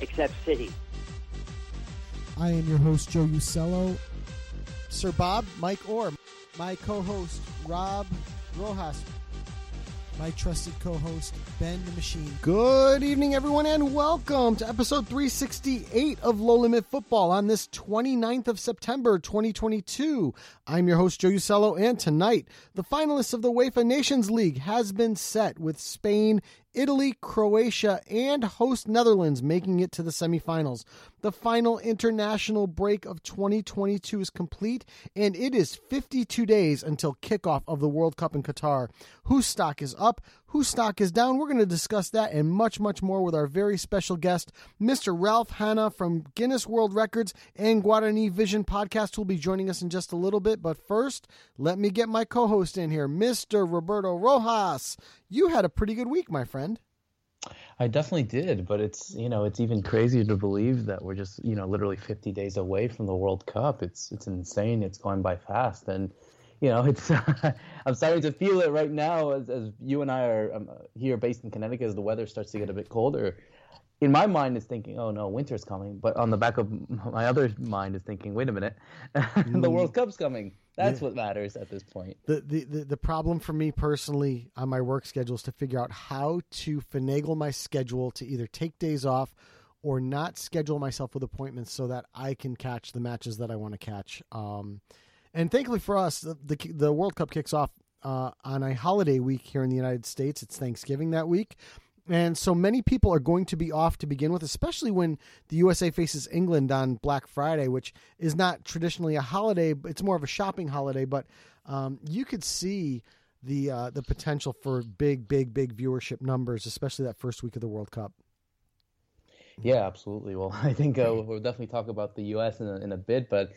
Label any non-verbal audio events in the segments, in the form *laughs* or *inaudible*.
except City. I am your host, Joe Usello. Sir Bob, Mike Orr, my co-host, Rob Rojas, my trusted co-host, Ben the Machine. Good evening, everyone, and welcome to episode 368 of Low Limit Football on this 29th of September, 2022. I'm your host, Joe Usello, and tonight, the finalists of the UEFA Nations League has been set with Spain, Italy, Croatia, and host Netherlands making it to the semifinals. The final international break of 2022 is complete, and it is 52 days until kickoff of the World Cup in Qatar. Whose stock is up? Whose stock is down? We're going to discuss that and much, much more with our very special guest, Mr. Ralph Hannah from Guinness World Records and Guaranivision Podcast, who will be joining us in just a little bit. But first, let me get my co host in here, Mr. Roberto Rojas. You had a pretty good week, my friend. I definitely did, but it's you know it's even crazier to believe that we're just you know literally 50 days away from the World Cup. It's it's insane. It's going by fast, and you know *laughs* it's I'm starting to feel it right now as as you and I are um, here based in Connecticut as the weather starts to get a bit colder. In my mind, is thinking, oh no, winter's coming. But on the back of *laughs* my other mind is thinking, wait a minute, *laughs* the World Cup's coming. That's Yeah. what matters at this point. The, the, the, the problem for me personally on my work schedule is to figure out how to finagle my schedule to either take days off or not schedule myself with appointments so that I can catch the matches that I want to catch. Um, and thankfully for us, the, the, World Cup kicks off uh, on a holiday week here in the United States. It's Thanksgiving that week. And so many people are going to be off to begin with, especially when the USA faces England on Black Friday, which is not traditionally a holiday. It's more of a shopping holiday, but um, you could see the uh, the potential for big, big, big viewership numbers, especially that first week of the World Cup. Yeah, absolutely. Well, *laughs* I think uh, we'll definitely talk about the U.S. in a, in a bit, but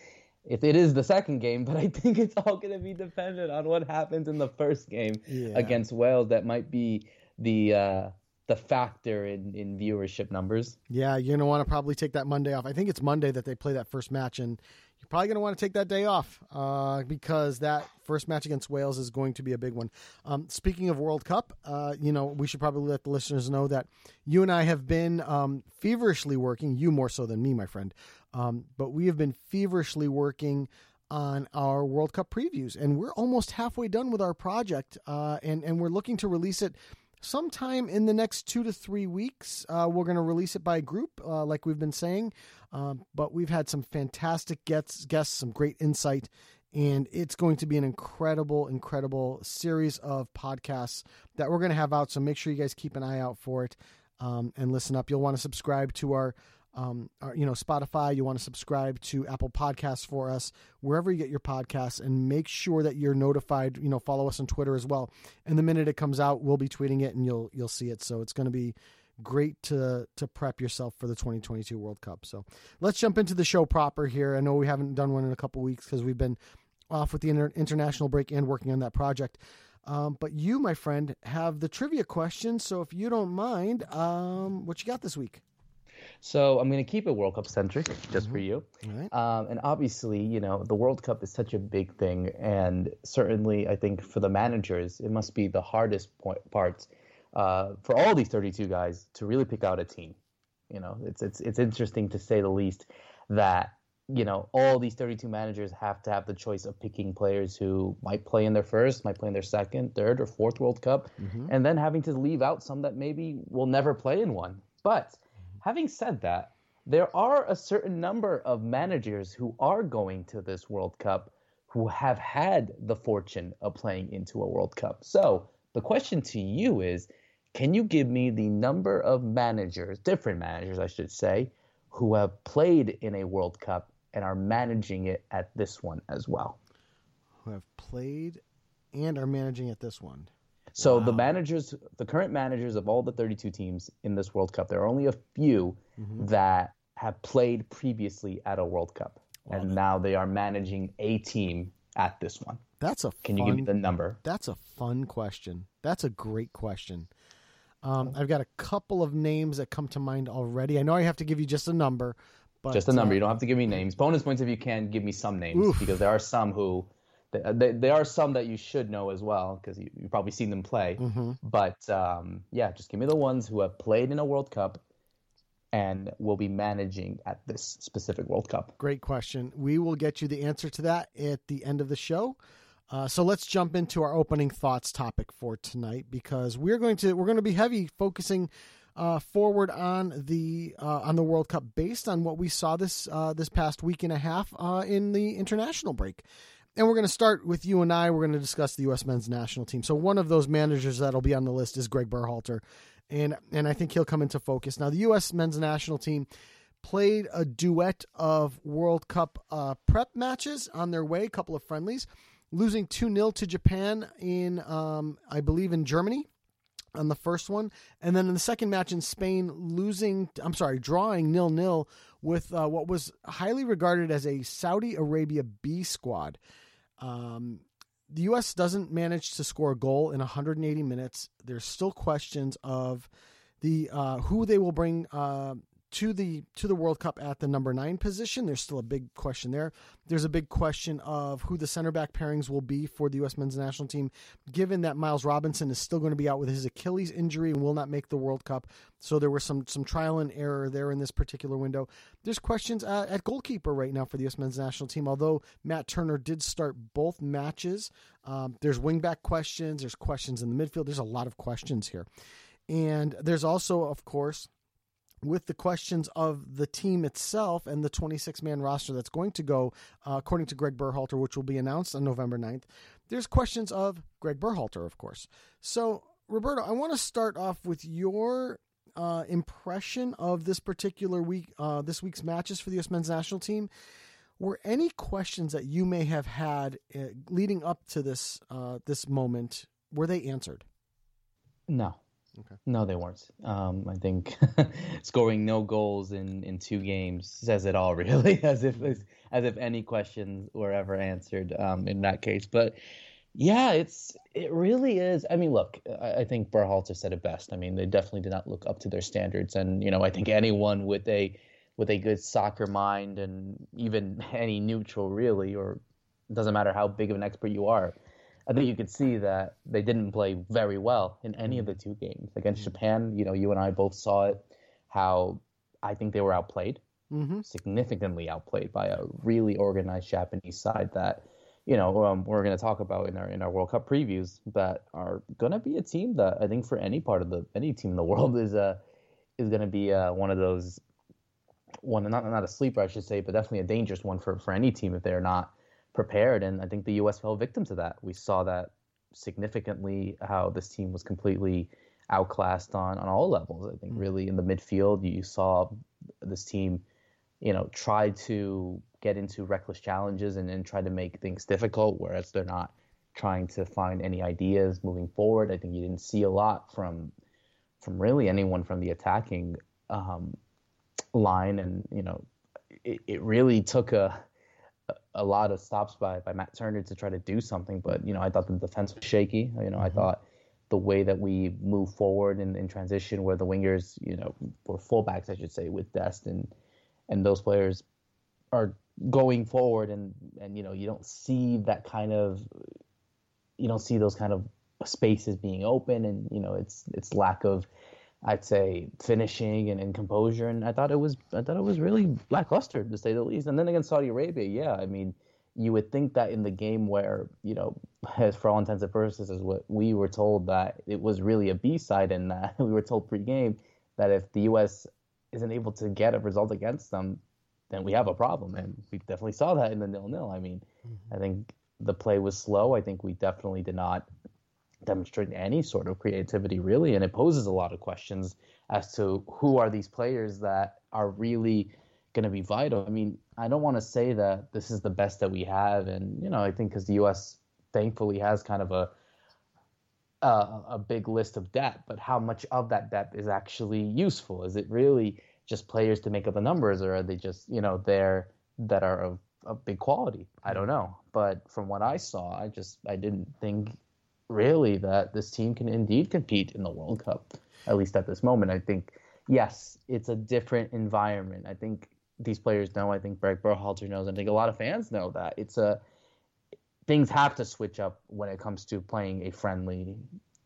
if it is the second game, but I think it's all going to be dependent on what happens in the first game Yeah. against Wales. That might be the uh, the factor in, in viewership numbers. Yeah, you're gonna want to probably take that Monday off. I think it's Monday that they play that first match, and probably gonna want to take that day off uh, because that first match against Wales is going to be a big one. Um, speaking of World Cup, uh, you know we should probably let the listeners know that you and I have been um, feverishly working. You more so than me, my friend, um, but we have been feverishly working on our World Cup previews, and we're almost halfway done with our project, uh, and and we're looking to release it sometime in the next two to three weeks. Uh, we're going to release it by group, uh, like we've been saying. Um, but we've had some fantastic guests, guests, some great insight, and it's going to be an incredible, incredible series of podcasts that we're going to have out. So make sure you guys keep an eye out for it um, and listen up. You'll want to subscribe to our. Um, our, you know, Spotify, you want to subscribe to Apple Podcasts for us, wherever you get your podcasts, and make sure that you're notified. You know, follow us on Twitter as well. And the minute it comes out, we'll be tweeting it, and you'll you'll see it. So it's going to be great to to prep yourself for the 2022 World Cup. So let's jump into the show proper here. I know we haven't done one in a couple weeks because we've been off with the inter- international break and working on that project. Um, but you, my friend, have the trivia question. So if you don't mind, um, what you got this week? So I'm going to keep it World Cup centric just for Mhm. you. Right. Um, and obviously, you know, the World Cup is such a big thing, and certainly, I think for the managers, it must be the hardest point, part uh, for all these 32 guys to really pick out a team. You know, it's it's it's interesting to say the least that you know all these 32 managers have to have the choice of picking players who might play in their first, might play in their second, third, or fourth World Cup, Mhm. and then having to leave out some that maybe will never play in one. But having said that, there are a certain number of managers who are going to this World Cup who have had the fortune of playing into a World Cup. So the question to you is can you give me the number of managers, different managers, I should say, who have played in a World Cup and are managing it at this one as well? Who have played and are managing at this one. So the managers, the current managers of all the 32 teams in this World Cup, there are only a few Mhm. that have played previously at a World Cup, Wow, and now they are managing a team at this one. That's a Can you give me the number? That's a fun question. That's a great question. Um, I've got a couple of names that come to mind already. I know I have to give you just a number, but Just a number. uh, You don't have to give me names. Bonus points if you can give me some names Oof. because there are some who, there are some that you should know as well because you, you've probably seen them play. mhm. But um, yeah, just give me the ones who have played in a World Cup and will be managing at this specific World Cup. Great question. We will get you the answer to that at the end of the show. Uh, so let's jump into our opening thoughts topic for tonight because we're going to we're going to be heavy focusing uh, forward on the uh, on the World Cup based on what we saw this uh, this past week and a half uh, in the international break. And we're going to start with you and I. We're going to discuss the U.S. men's national team. So one of those managers that'll be on the list is Greg Berhalter, and and I think he'll come into focus. Now the U.S. men's national team played a duet of World Cup uh, prep matches on their way, a couple of friendlies, losing 2 0 to Japan in, um, I believe, in Germany on the first one. And then in the second match in Spain, losing, I'm sorry, drawing nil nil with uh, what was highly regarded as a Saudi Arabia B squad. Um, the U.S. doesn't manage to score a goal in 180 minutes. There's still questions of the uh, who they will bring uh, to the to the World Cup at the number nine position. There's still a big question there. There's a big question of who the center back pairings will be for the U.S. men's national team, given that Miles Robinson is still going to be out with his Achilles injury and will not make the World Cup. So there was some some trial and error there in this particular window. There's questions uh, at goalkeeper right now for the U.S. men's national team. Although Matt Turner did start both matches, um, there's wingback questions. There's questions in the midfield. There's a lot of questions here, and there's also, of course with the questions of the team itself and the 26 man roster that's going to go, uh, according to Greg Berhalter, which will be announced on November 9th, there's questions of Greg Berhalter, of course. So, Roberto, I want to start off with your uh, impression of this particular week, uh, this week's matches for the U.S. men's national team. Were any questions that you may have had uh, leading up to this uh, this moment were they answered? No. Okay. No, they weren't. Um, I think *laughs* scoring no goals in, in two games says it all, *laughs* really, as if as, as if any questions were ever answered um, in that case. But yeah, it's it really is. I mean, look, I, I think Berhalter said it best. I mean, they definitely did not look up to their standards, and you know, I think anyone with a with a good soccer mind and even any neutral, really, or doesn't matter how big of an expert you are, I think you could see that they didn't play very well in any of the two games against Japan. You know, you and I both saw it. How I think they were outplayed, Mm-hmm. significantly outplayed by a really organized Japanese side that, you know, um, we're going to talk about in our in our World Cup previews. That are going to be a team that I think for any part of the any team in the world *laughs* is uh, is going to be uh, one of those one not not a sleeper I should say, but definitely a dangerous one for for any team if they're not prepared. And I think the U.S. fell victim to that. We saw that significantly how this team was completely outclassed on on all levels. I think really in the midfield you saw this team, you know, try to get into reckless challenges and, then try to make things difficult, whereas they're not trying to find any ideas moving forward. I think you didn't see a lot from from really anyone from the attacking um, line, and you know, it, it really took a a lot of stops by, by Matt Turner to try to do something. But you know, I thought the defense was shaky. You know, I mm-hmm. thought the way that we move forward in, in transition, where the wingers, you know, or fullbacks, I should say, with Dest and and those players are going forward, and and you know, you don't see that kind of, you don't see those kind of spaces being open, and you know, it's it's lack of. I'd say finishing and, and composure, and I thought it was I thought it was really lackluster to say the least. And then against Saudi Arabia, yeah, I mean, you would think that in the game where you know, as *laughs* for all intents and purposes, is what we were told that it was really a B side, and that *laughs* we were told pre-game that if the U.S. isn't able to get a result against them, then we have a problem, and we definitely saw that in the nil-nil. I mean, mm-hmm. I think the play was slow. I think we definitely did not demonstrate any sort of creativity really, and it poses a lot of questions as to who are these players that are really going to be vital. I mean, I don't want to say that this is the best that we have, and you know, I think because the U.S. thankfully has kind of a, a a big list of depth, but how much of that depth is actually useful? Is it really just players to make up the numbers, or are they just you know there that are of, of big quality? I don't know, but from what I saw, I just I didn't think really that this team can indeed compete in the World Cup, at least at this moment. I think yes, it's a different environment. I think these players know. I think Greg Berhalter knows. I think a lot of fans know that it's a things have to switch up when it comes to playing a friendly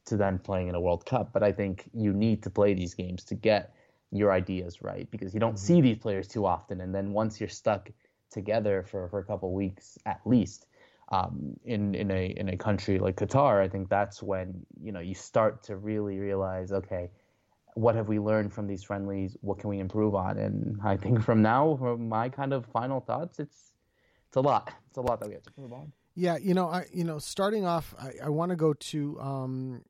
to then playing in a World Cup. But I think you need to play these games to get your ideas right because you don't mm-hmm. see these players too often. And then once you're stuck together for, for a couple weeks at least um, in in a in a country like Qatar, I think that's when you know you start to really realize okay what have we learned from these friendlies? What can we improve on? And I think from now, from my kind of final thoughts, it's it's a lot. It's a lot that we have to improve on. Yeah, you know, I you know, starting off, I, I want to go to um,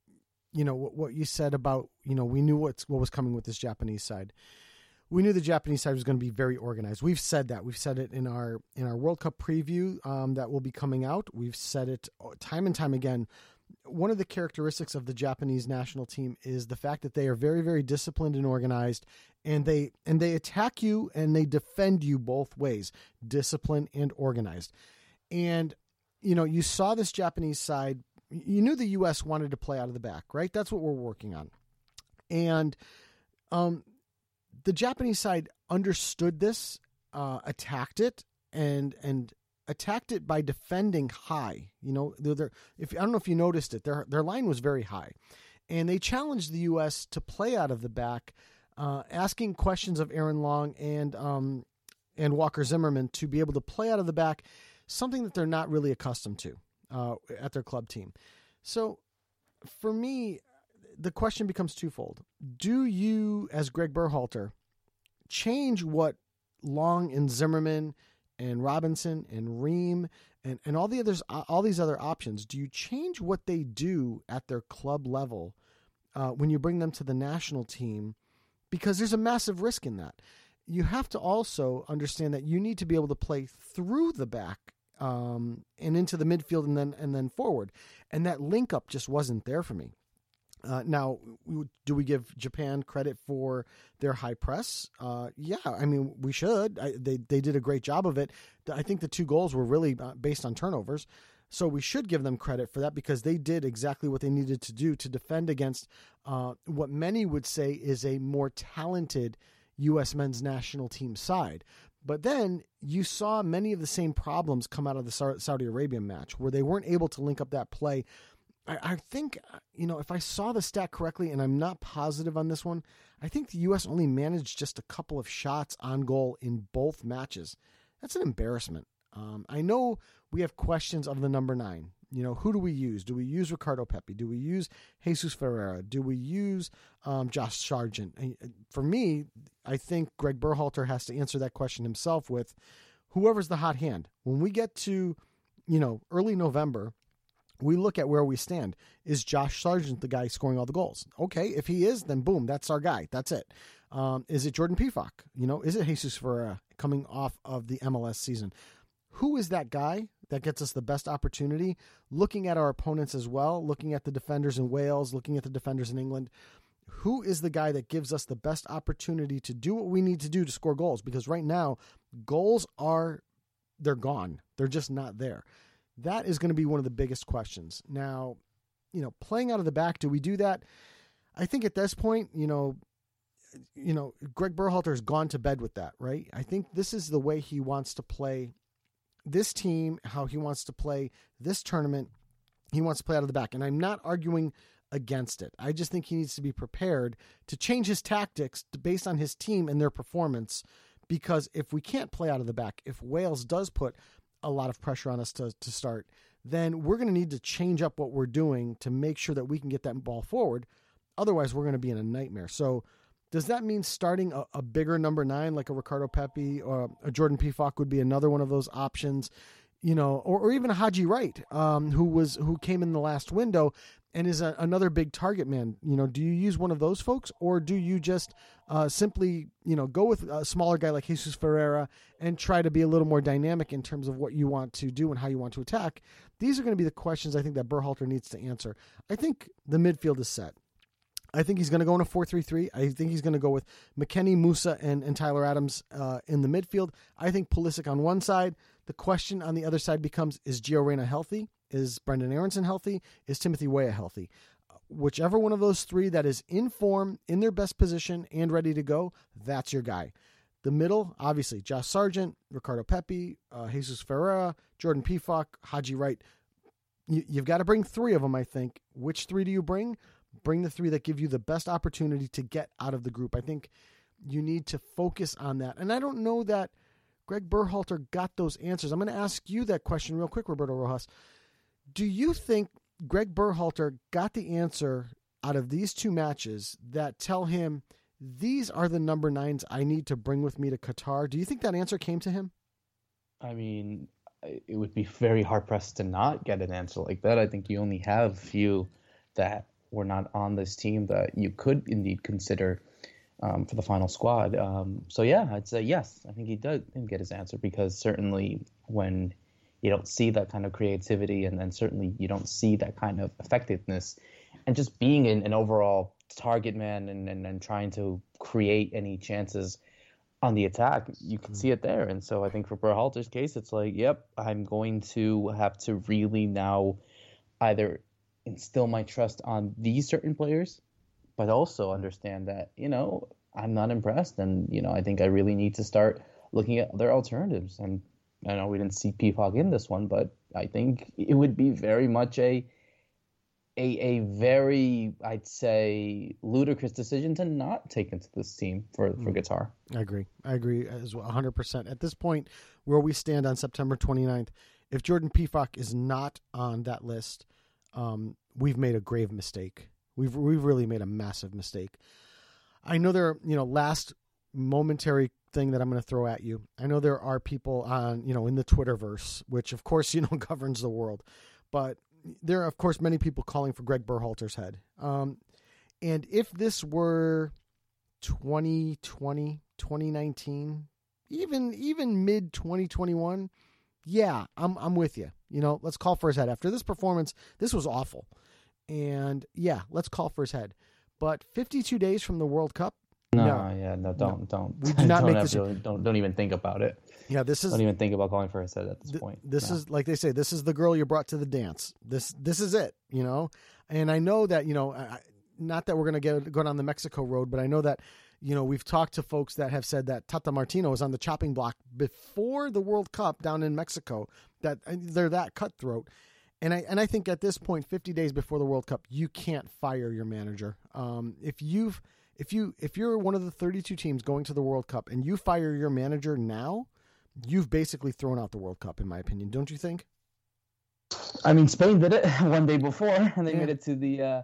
you know, what, what you said about you know we knew what's what was coming with this Japanese side. We knew the Japanese side was going to be very organized. We've said that. We've said it in our in our World Cup preview um, that will be coming out. We've said it uh, time and time again one of the characteristics of the Japanese national team is the fact that they are very very disciplined and organized and they and they attack you and they defend you both ways disciplined and organized and you know you saw this Japanese side you knew the US wanted to play out of the back right that's what we're working on and um the Japanese side understood this uh attacked it and and attacked it by defending high. You know, they're, they're, if I don't know if you noticed it, their their line was very high, and they challenged the U.S. to play out of the back, uh, asking questions of Aaron Long and um, and Walker Zimmerman to be able to play out of the back, something that they're not really accustomed to uh, at their club team. So, for me, the question becomes twofold: Do you, as Greg Berhalter, change what Long and Zimmerman and Robinson and Ream and, and all the others all these other options, do you change what they do at their club level uh, when you bring them to the national team? Because there's a massive risk in that. You have to also understand that you need to be able to play through the back um, and into the midfield and then and then forward, and that link up just wasn't there for me. Uh, now, do we give Japan credit for their high press? Uh, yeah, I mean we should. I, they they did a great job of it. I think the two goals were really uh, based on turnovers, so we should give them credit for that because they did exactly what they needed to do to defend against uh, what many would say is a more talented U.S. men's national team side. But then you saw many of the same problems come out of the Saudi Arabian match where they weren't able to link up that play I, I think, you know, if I saw the stat correctly, and I'm not positive on this one, I think the U.S. only managed just a couple of shots on goal in both matches. That's an embarrassment. Um, I know we have questions of the number nine. You know, who do we use? Do we use Ricardo Pepi? Do we use Jesus Ferreira? Do we use um, Josh Sargent? For me, I think Greg Berhalter has to answer that question himself with whoever's the hot hand. When we get to, you know, early November, we look at where we stand. Is Josh Sargent the guy scoring all the goals? Okay, if he is, then boom, that's our guy. That's it. Um, is it Jordan Pefok? You know, is it Jesus Ferreira coming off of the MLS season? Who is that guy that gets us the best opportunity? Looking at our opponents as well, looking at the defenders in Wales, looking at the defenders in England. Who is the guy that gives us the best opportunity to do what we need to do to score goals? Because right now, goals are they're gone. They're just not there that is going to be one of the biggest questions. Now, you know, playing out of the back, do we do that? I think at this point, you know, you know, Greg Berhalter has gone to bed with that, right? I think this is the way he wants to play this team, how he wants to play this tournament. He wants to play out of the back. And I'm not arguing against it. I just think he needs to be prepared to change his tactics based on his team and their performance. Because if we can't play out of the back, if Wales does put a lot of pressure on us to, to start, then we're going to need to change up what we're doing to make sure that we can get that ball forward. Otherwise, we're going to be in a nightmare. So, does that mean starting a, a bigger number nine like a Ricardo Pepi or a Jordan Pefok would be another one of those options? You know, or, or even Haji Wright, um, who was who came in the last window and is a, another big target man. You know, do you use one of those folks, or do you just uh, simply, you know, go with a smaller guy like Jesus Ferreira and try to be a little more dynamic in terms of what you want to do and how you want to attack? These are going to be the questions I think that Berhalter needs to answer. I think the midfield is set. I think he's going to go in a 4 3 3. I think he's going to go with McKennie, Musah, and, and Tyler Adams uh, in the midfield. I think Pulisic on one side. The question on the other side becomes is Gio Reyna healthy? Is Brenden Aaronson healthy? Is Timothy Weah healthy? Whichever one of those three that is in form, in their best position, and ready to go, that's your guy. The middle, obviously, Josh Sargent, Ricardo Pepi, uh, Jesus Ferreira, Jordan Pefok, Haji Wright. You, you've got to bring three of them, I think. Which three do you bring? Bring the three that give you the best opportunity to get out of the group. I think you need to focus on that. And I don't know that Greg Berhalter got those answers. I'm going to ask you that question real quick, Roberto Rojas. Do you think Greg Berhalter got the answer out of these two matches that tell him these are the number nines I need to bring with me to Qatar? Do you think that answer came to him? I mean, it would be very hard pressed to not get an answer like that. I think you only have a few that were not on this team that you could indeed consider um, for the final squad. Um, so yeah, I'd say yes. I think he did get his answer because certainly when you don't see that kind of creativity and then certainly you don't see that kind of effectiveness and just being an, an overall target man and, and, and trying to create any chances on the attack, you can see it there. And so I think for Berhalter's case, it's like, yep, I'm going to have to really now either instill my trust on these certain players, but also understand that, you know, I'm not impressed. And, you know, I think I really need to start looking at other alternatives. And I know we didn't see Pefok in this one, but I think it would be very much a a, a very, I'd say, ludicrous decision to not take into this team for, for mm. Qatar. I agree. I agree as well, 100%. At this point, where we stand on September 29th, if Jordan Pefok is not on that list, um, we've made a grave mistake. We've we've really made a massive mistake. I know there, are, you know, last momentary thing that I'm going to throw at you. I know there are people on, you know, in the Twitterverse, which of course *laughs* you know governs the world, but there are of course many people calling for Greg Berhalter's head. Um, and if this were 2020, 2019, even even mid 2021, yeah, I'm I'm with you. You know, let's call for his head. After this performance, this was awful. And yeah, let's call for his head. But 52 days from the World Cup, no, no, yeah, no, don't, no. don't. We *laughs* do not make this. To, don't, don't even think about it. Yeah, this is. Don't even think about calling for his head at this th- point. This no. is like they say. This is the girl you brought to the dance. This, this is it. You know, and I know that you know, I, not that we're gonna get go down the Mexico road, but I know that you know we've talked to folks that have said that Tata Martino was on the chopping block before the World Cup down in Mexico. That they're that cutthroat. And I and I think at this point, 50 days before the World Cup, you can't fire your manager. Um, if you've if you if you're one of the 32 teams going to the World Cup and you fire your manager now, you've basically thrown out the World Cup in my opinion, don't you think? I mean, Spain did it *laughs* one day before and they yeah. made it to the uh,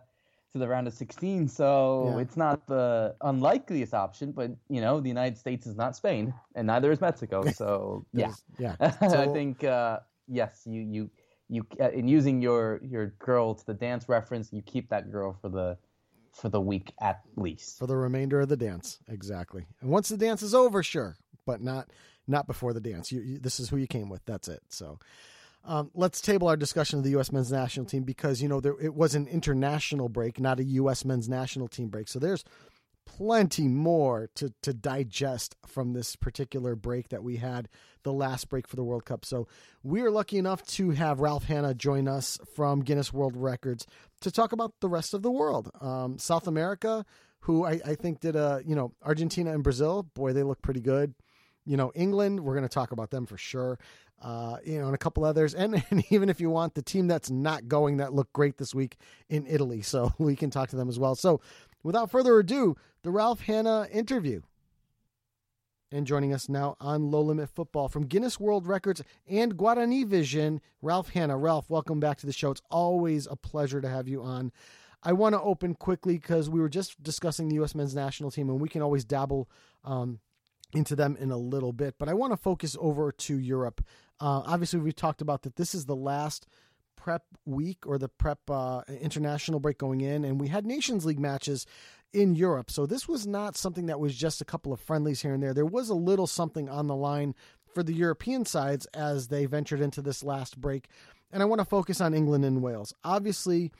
to the round of 16, so yeah. it's not the unlikeliest option, but you know, the United States is not Spain and neither is Mexico, *laughs* so yeah. yeah. *laughs* So, I think uh, yes, you you you uh, in using your your girl to the dance reference, you keep that girl for the for the week at least. For the remainder of the dance, exactly. And once the dance is over, sure, but not not before the dance. You, you, this is who you came with. That's it. So. Um, let's table our discussion of the U.S. men's national team because you know there, it was an international break, not a U.S. men's national team break. So there's plenty more to, to digest from this particular break that we had, the last break for the World Cup. So we are lucky enough to have Ralph Hannah join us from Guinness World Records to talk about the rest of the world. Um, South America, who I, I think did a, you know, Argentina and Brazil, boy, they look pretty good. You know, England, we're going to talk about them for sure. Uh, you know, and a couple others. And, *laughs* and even if you want the team that's not going that looked great this week in Italy. So *laughs* we can talk to them as well. So without further ado, the Ralph Hannah interview. And joining us now on Low Limit Football from Guinness World Records and Guaranivision, Ralph Hannah. Ralph, welcome back to the show. It's always a pleasure to have you on. I want to open quickly because we were just discussing the U.S. men's national team, and we can always dabble um, into them in a little bit. But I want to focus over to Europe. Uh, obviously, we've talked about that this is the last prep week or the prep uh, international break going in, and we had Nations League matches in Europe. So this was not something that was just a couple of friendlies here and there. There was a little something on the line for the European sides as they ventured into this last break. And I want to focus on England and Wales. Obviously,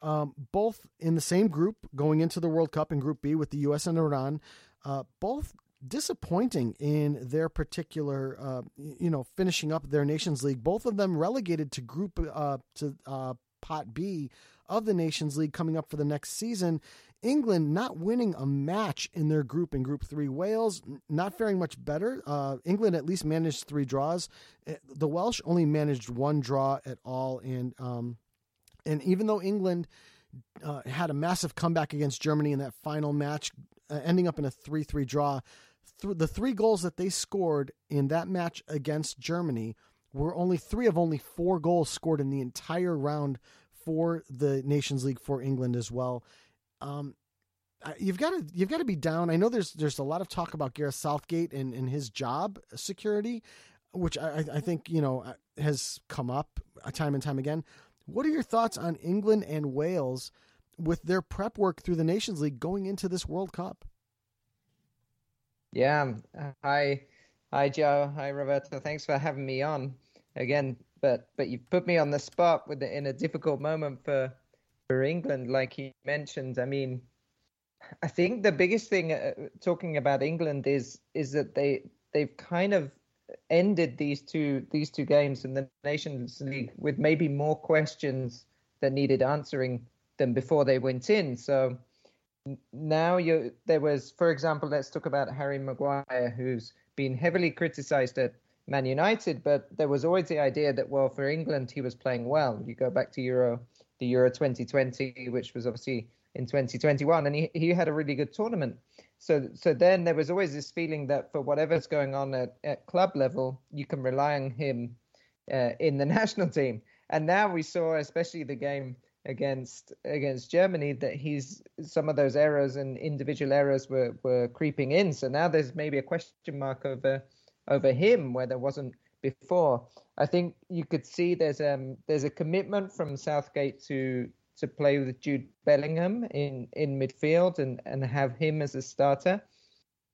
um, both in the same group going into the World Cup in Group B with the U.S. and Iran, uh, both disappointing in their particular, uh, you know, finishing up their Nations League. Both of them relegated to Group uh, to uh, Pot B of the Nations League coming up for the next season. England not winning a match in their group in Group Three. Wales not faring much better. Uh, England at least managed three draws. Eh, the Welsh only managed one draw at all, and um, and even though England uh, had a massive comeback against Germany in that final match, uh, ending up in a three-three draw, th- the three goals that they scored in that match against Germany were only three of only four goals scored in the entire round for the Nations League for England as well. Um, you've got to you've got to be down. I know there's there's a lot of talk about Gareth Southgate and, and his job security, which I, I think you know uh, has come up time and time again. What are your thoughts on England and Wales with their prep work through the Nations League going into this World Cup? Yeah, hi, hi Joe, hi Roberto. Thanks for having me on again. But but you put me on the spot with the, in a difficult moment for for England, like he mentioned. I mean, I think the biggest thing uh, talking about England is is that they they've kind of ended these two these two games in the Nations League with maybe more questions that needed answering than before they went in. So now you there was, for example, let's talk about Harry Maguire, who's been heavily criticised at Man United, but there was always the idea that well, for England he was playing well. You go back to Euro the Euro 2020, which was obviously in 2021, and he, he had a really good tournament. So so then there was always this feeling that for whatever's going on at, at club level, you can rely on him uh, in the *laughs* national team. And now we saw, especially the game against against Germany, that he's some of those errors and individual errors were were creeping in. So now there's maybe a question mark over over him where there wasn't before. I think you could see there's um there's a commitment from Southgate to to play with Jude Bellingham in in midfield and and have him as a starter.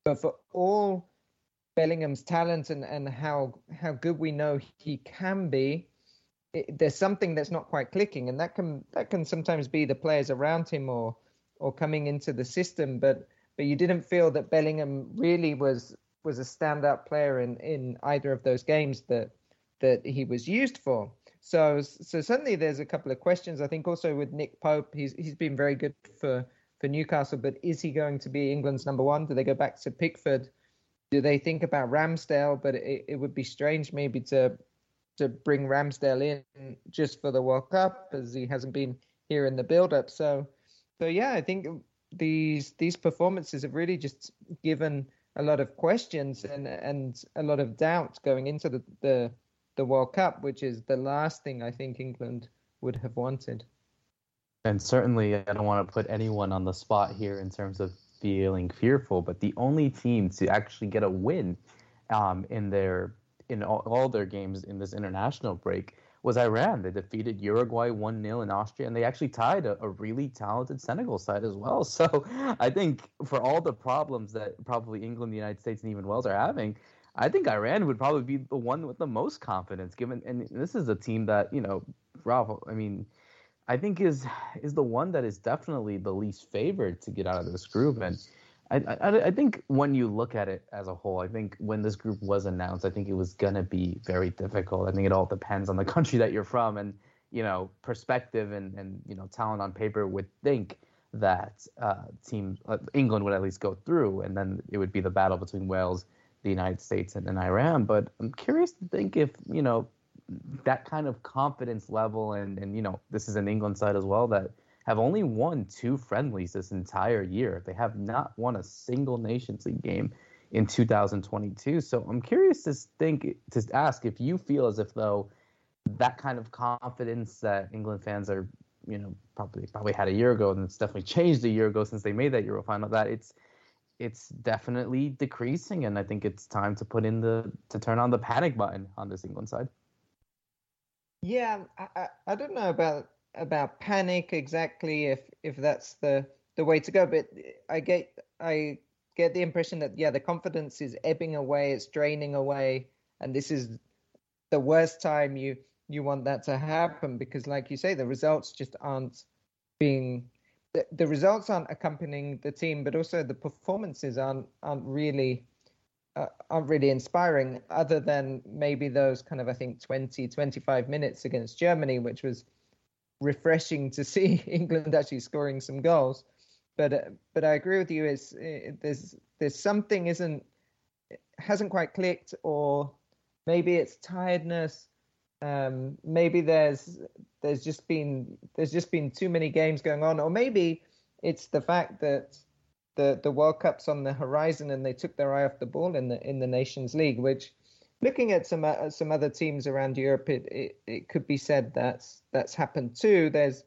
But for all Bellingham's talent and and how how good we know he can be, it, there's something that's not quite clicking, and that can that can sometimes be the players around him or or coming into the system. But but you didn't feel that Bellingham really was was a standout player in, in either of those games that that he was used for. So so certainly there's a couple of questions. I think also with Nick Pope, he's he's been very good for for Newcastle, but is he going to be England's number one? Do they go back to Pickford? Do they think about Ramsdale? But it, it would be strange maybe to to bring Ramsdale in just for the World Cup as he hasn't been here in the build up. So so yeah, I think these these performances have really just given a lot of questions and and a lot of doubt going into the, the the World Cup, which is the last thing I think England would have wanted. And certainly, I don't want to put anyone on the spot here in terms of feeling fearful, but the only team to actually get a win um, in their in all, all their games in this international break was Iran. They defeated Uruguay 1 0 in Austria, and they actually tied a, a, really talented Senegal side as well. *laughs* So I think for all the problems that probably England, the United States, and even Wales are having, I think Iran would probably be the one with the most confidence, given. And this is a team that, you know, Ralph, I mean, I think is is the one that is definitely the least favored to get out of this group. And I, I, I think when you look at it as a whole, I think when this group was announced, I think it was gonna be very difficult. I think it all depends on the *laughs* country that you're from, and you know, perspective and and you know, talent on paper would think that uh, team uh, England would at least go through, and then it would be the battle between Wales, the United States, and, and Iran. But I'm curious to think if you know that kind of confidence level, and and you know, this is an England side as well that have only won two friendlies this entire year. They have not won a single Nations League game in 2022. So I'm curious to think to ask if you feel as if though that kind of confidence that England fans are, you know, probably probably had a year ago, and it's definitely changed a year ago since they made that Euro final. That it's it's definitely decreasing, and I think it's time to put in the to turn on the panic button on this England side. Yeah, I, I, I don't know about about panic exactly if if that's the the way to go. But i get i get the impression that yeah the confidence is ebbing away it's draining away and this is the worst time you you want that to happen because like you say the results just aren't being the, the results aren't accompanying the team but also the performances aren't aren't really uh, aren't really inspiring other than maybe those kind of i think 20 25 minutes against germany which was refreshing to see *laughs* England actually scoring some goals. But uh, but I agree with you. Is uh, there's there's something isn't hasn't quite clicked, or maybe it's tiredness. Um, maybe there's there's just been there's just been too many games going on, or maybe it's the fact that the the World Cup's on the horizon and they took their eye off the ball in the in the Nations League, which looking at some uh, some other teams around Europe, it, it, it could be said that's that's happened too. There's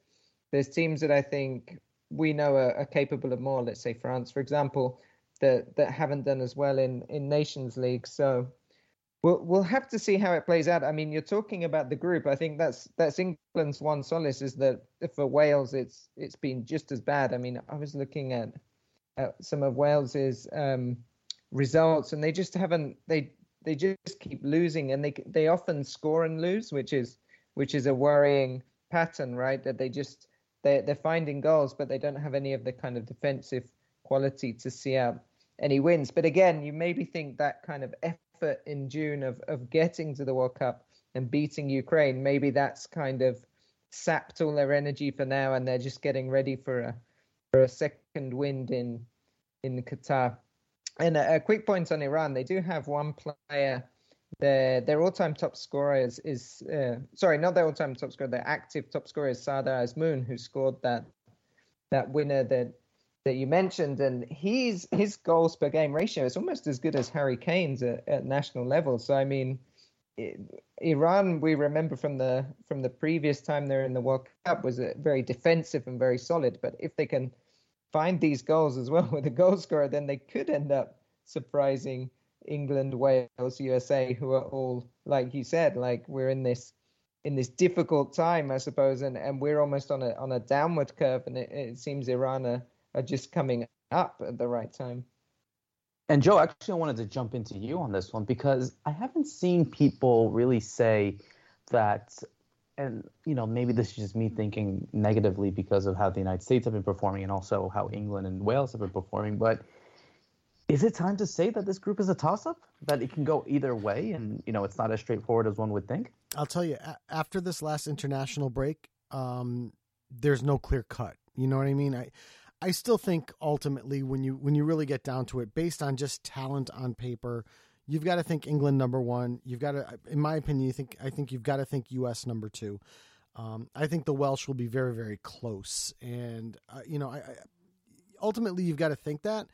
there's teams that I think we know are, are, capable of more. Let's say France, for example, that that haven't done as well in in Nations League. So we'll we'll have to see how it plays out. I mean, you're talking about the group. I think that's that's England's one solace is that for Wales, it's it's been just as bad. I mean, I was looking at, at some of Wales's um, results, and they just haven't they they just keep losing, and they they often score and lose, which is which is a worrying pattern, right? That they just they they're finding goals, but they don't have any of the kind of defensive quality to see out any wins. But again, you maybe think that kind of effort in June of of getting to the World Cup and beating Ukraine, maybe that's kind of sapped all their energy for now, and they're just getting ready for a for a second wind in in Qatar. And a, quick point on Iran: they do have one player. Their their all-time top scorer is, is uh, sorry, not their all-time top scorer. Their active top scorer is Sardar Azmoun, who scored that that winner that that you mentioned, and he's his goals per game ratio is almost as good as Harry Kane's at, at national level. So I mean, it, Iran, we remember from the from the previous time they're in the World Cup, was very defensive and very solid. But if they can find these goals as well *laughs* with a goal scorer, then they could end up surprising England, Wales, USA, who are all like you said, like we're in this in this difficult time, I suppose, and, and we're almost on a on a downward curve, and it, it seems Iran are, are just coming up at the right time. And Joe, actually, I wanted to jump into you on this one because I haven't seen people really say that and you know maybe this is just me thinking negatively because of how the United States have been performing and also how England and Wales have been performing. But is it time to say that this group is a toss-up that it can go either way and you know it's not as straightforward as one would think? I'll tell you after this last international break, um, there's no clear cut. You know what I mean? I I still think ultimately when you when you really get down to it, based on just talent on paper you've got to think England number one. You've got to, in my opinion, you think I think you've got to think U.S. number two. Um, I think the Welsh will be very very close, and uh, you know, I, I, ultimately you've got to think that.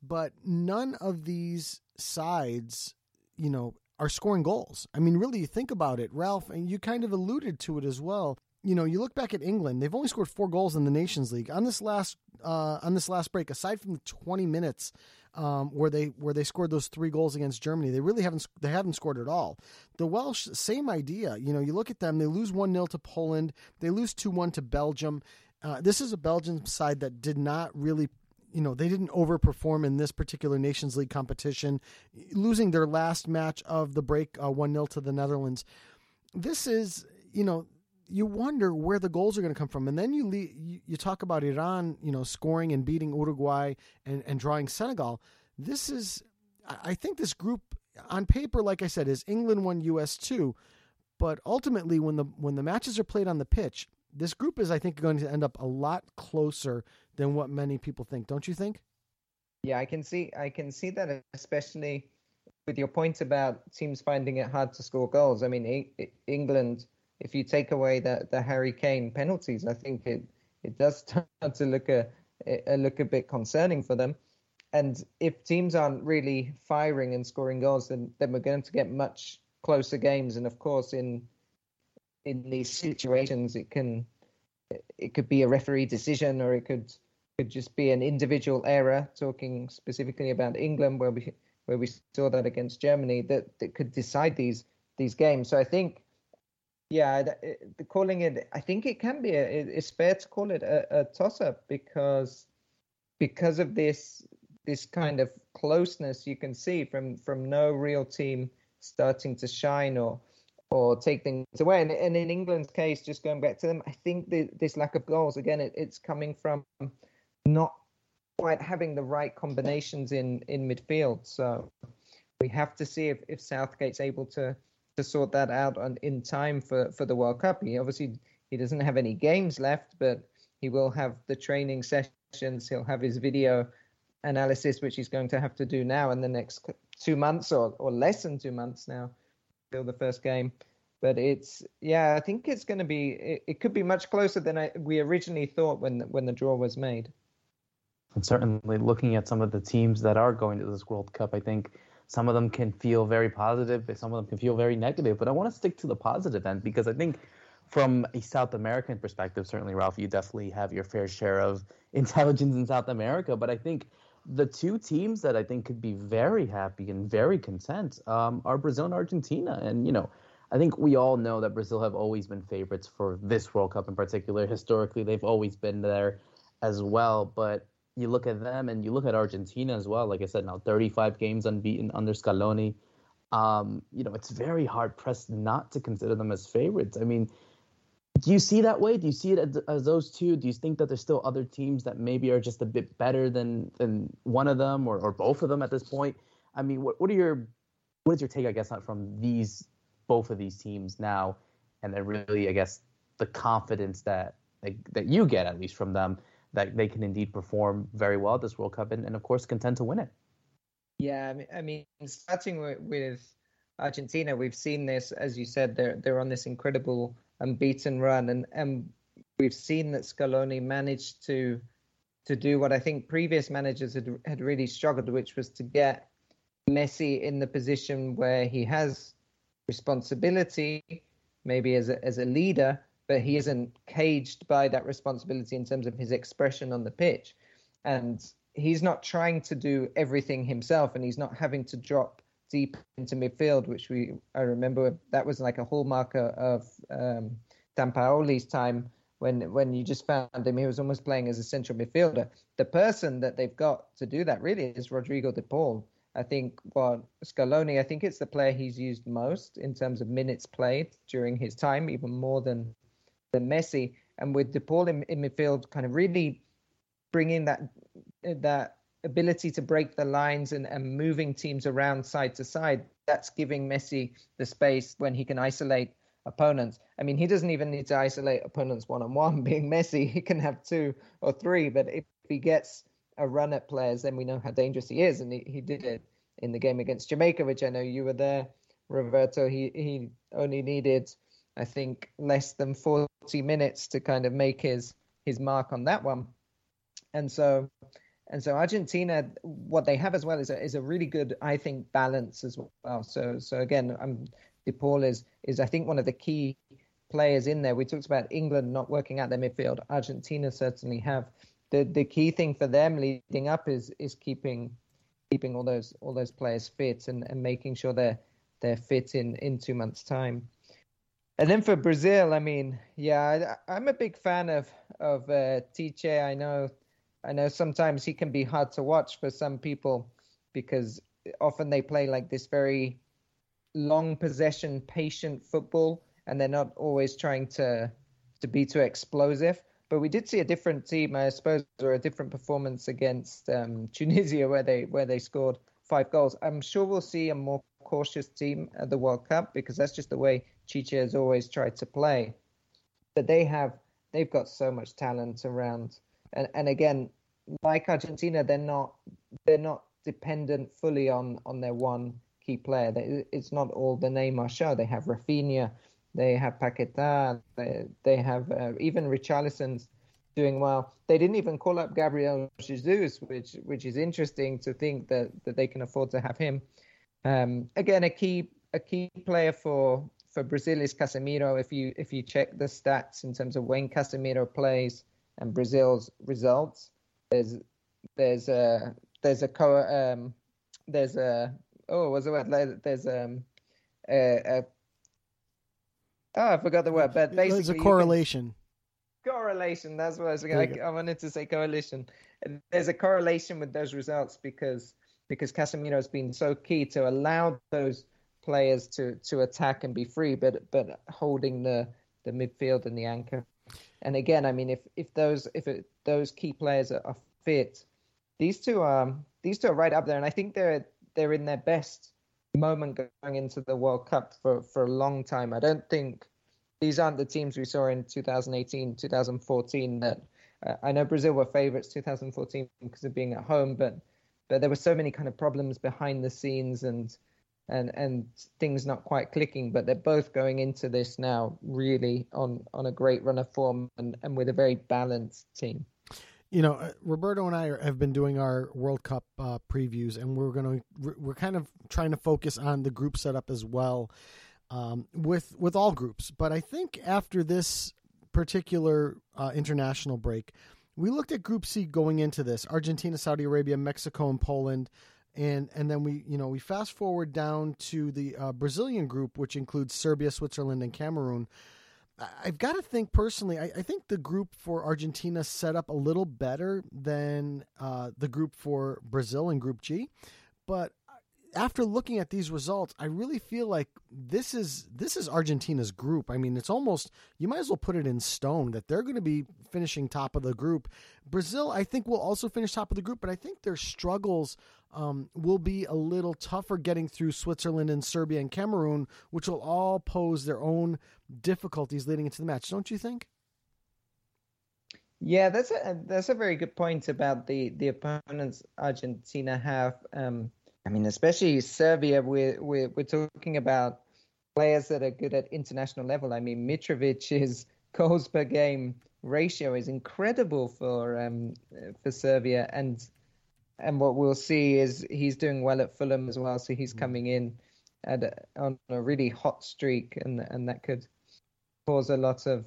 But none of these sides, you know, are scoring goals. I mean, really, you think about it, Ralph, and you kind of alluded to it as well. You know, you look back at England; they've only scored four goals in the Nations League on this last uh, on this last break. Aside from the twenty minutes um, where they where they scored those three goals against Germany. They really haven't they haven't scored at all. The Welsh, same idea. You know, you look at them. They lose one 0 to Poland. They lose two one to Belgium. Uh, this is a Belgian side that did not really you know they didn't overperform in this particular Nations League competition, losing their last match of the break uh, one uh, 0 to the Netherlands. This is you know you wonder where the goals are going to come from. And then you, you talk about Iran, you know, scoring and beating Uruguay and, and drawing Senegal. This is, I think, this group on paper, like I said, is England one, U.S. two, but ultimately, when the when the matches are played on the pitch, this group is, I think, going to end up a lot closer than what many people think. Don't you think? Yeah, I can see. I can see that, especially with your point about teams finding it hard to score goals. I mean, England, if you take away the the Harry Kane penalties, I think it it does *laughs* start to look a, a look a bit concerning for them. And if teams aren't really firing and scoring goals, then then we're going to get much closer games. And of course, in in these situations, it can it could be a referee decision, or it could could just be an individual error. Talking specifically about England, where we where we saw that against Germany, that that could decide these these games. So I think, yeah, the, calling it, I think it can be a, it's fair to call it a, a toss up because because of this this kind of closeness you can see from from no real team starting to shine or or take things away. And, and in England's case, just going back to them, I think the, this lack of goals again, it, it's coming from not quite having the right combinations in in midfield. So we have to see if, if Southgate's able to to sort that out on, in time for for the World Cup. He obviously he doesn't have any games left, but he will have the training sessions. He'll have his video analysis, which he's going to have to do now in the next two months or, or less than two months now, till the first game. But it's yeah, I think it's going to be it, it could be much closer than I, we originally thought when when the draw was made. And certainly, looking at some of the teams that are going to this World Cup, I think some of them can feel very positive, but some of them can feel very negative. But I want to stick to the positive end because I think from a South American perspective, certainly, Ralph, you definitely have your fair share of *laughs* intelligence in South America. But I think the two teams that I think could be very happy and very content um, are Brazil and Argentina. And, you know, I think we all know that Brazil have always been favorites for this World Cup in particular. Historically, they've always been there as well. But you look at them and you look at Argentina as well. Like I said, now 35 games unbeaten under Scaloni. Um, you know, it's very hard pressed not to consider them as favorites. I mean, do you see that way? Do you see it as, as, those two? Do you think that there's still other teams that maybe are just a bit better than than one of them or, or both of them at this point? I mean, what what are your what is your take, I guess, on from these both of these teams now, and then really, I guess, the confidence that that you get at least from them that they can indeed perform very well at this World Cup and, and of course contend to win it. Yeah, I mean, starting with, with Argentina, we've seen this as you said. They're they're on this incredible unbeaten run, and and we've seen that Scaloni managed to to do what I think previous managers had had really struggled, which was to get Messi in the position where he has responsibility, maybe as a as a leader, but he isn't caged by that responsibility in terms of his expression on the pitch, and he's not trying to do everything himself, and he's not having to drop deep into midfield, which we I remember that was like a hallmark of um, Sampaoli's time when when you just found him, he was almost playing as a central midfielder. The person that they've got to do that really is Rodrigo de Paul. I think what Scaloni, I think it's the player he's used most in terms of minutes played during his time, even more than than Messi. And with De Paul in, in midfield, kind of really bringing that that ability to break the lines and, and moving teams around side to side, that's giving Messi the space when he can isolate opponents. I mean, he doesn't even need to isolate opponents one on one. Being Messi, he can have two or three, but if he gets a run at players, then we know how dangerous he is. And he, he did it in the game against Jamaica, which I know you were there, Roberto. He he only needed, I think, less than 40 minutes to kind of make his his mark on that one. And so and so Argentina, what they have as well is a, is a really good, I think, balance as well. So so again, um, I'm Paul is is I think one of the key players in there. We talked about England not working out their midfield. Argentina certainly have. The the key thing for them leading up is is keeping keeping all those all those players fit and, and making sure they're they're fit in in two months time. And then for Brazil, I mean, yeah, I, am a big fan of of uh. I know I know sometimes he can be hard to watch for some people because often they play like this very long possession, patient football, and they're not always trying to to be too explosive. But we did see a different team, I suppose, or a different performance against um, *laughs* Tunisia, where they where they scored five goals. I'm sure we'll see a more cautious team at the World Cup because that's just the way Tite has always tried to play. But they have they've got so much talent around, and and again, like Argentina, they're not they're not dependent fully on on their one key player. It's not all the Neymar show. They have Rafinha, they have Paqueta, they, they have uh, even Richarlison's doing well. They didn't even call up Gabriel Jesus, which which is interesting to think that, that they can afford to have him. Um, again, a key a key player for for Brazil is Casemiro. If you if you check the stats in terms of when Casemiro plays and Brazil's results, there's there's a there's a co um, there's a oh what's the word there's um a, a oh I forgot the word but basically there's a correlation correlation. That's what I was I, I, wanted to say coalition. There's a correlation with those results because because Casemiro has been so key to allow those players to to attack and be free, but but holding the the midfield and the anchor. And again, I mean, if if those if it, those key players are, are fit, these two are these two are right up there, and I think they're they're in their best moment going into the World Cup for for a long time. I don't think these aren't the teams we saw in 2018, 2014. That uh, I know Brazil were favourites 2014 because of being at home, but but there were so many kind of problems behind the scenes and and and things not quite clicking. But they're both going into this now really on on a great run of form and, and with a very balanced team. You know, uh, Roberto and I have been doing our World Cup uh, previews, and we're going to we're kind of trying to focus on the group setup as well um, with with all groups. But I think after this particular uh, international break, we looked at Group C going into this: Argentina, Saudi Arabia, Mexico, and Poland. And and then we you know we fast forward down to the uh, Brazilian group, which includes Serbia, Switzerland, and Cameroon. I've got to think personally. I, I, think the group for Argentina set up a little better than uh, the group for Brazil in Group G, but after looking at these results, I really feel like this is this is Argentina's group. I mean, it's almost you might as well put it in stone that they're going to be finishing top of the group. Brazil, I think, will also finish top of the group, but I think their struggles um, will be a little tougher getting through Switzerland and Serbia and Cameroon, which will all pose their own difficulties leading into the match. Don't you think? Yeah, that's a that's a very good point about the the opponents Argentina have. Um, I mean, especially Serbia, we're, we're, we're talking about players that are good at international level. I mean, Mitrovic's *laughs* goals per game ratio is incredible for um, for Serbia, and and what we'll see is he's doing well at Fulham as well. So he's mm. coming in at on a really hot streak, and and that could cause a lot of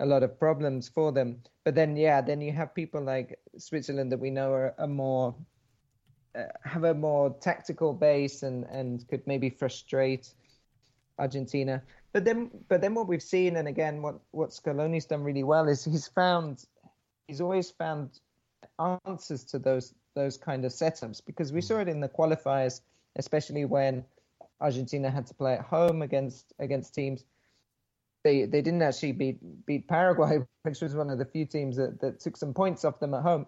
a lot of problems for them. But then, yeah, then you have people like Switzerland that we know are, are more have a more tactical base and, and could maybe frustrate Argentina. But then, but then what we've seen, and again, what what Scaloni's done really well is he's found, he's always found answers to those those kind of setups because we mm. saw it in the qualifiers, especially when Argentina had to play at home against against teams. They they didn't actually beat beat Paraguay, *laughs* which was one of the few teams that, that took some points off them at home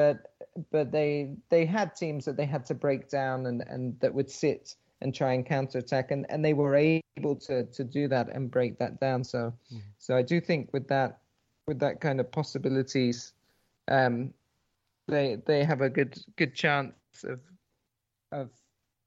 but but they they had teams that they had to break down and, and that would sit and try and counterattack and, and they were able to, to do that and break that down. So mm. so I do think with that with that kind of possibilities, um, they they have a good good chance of of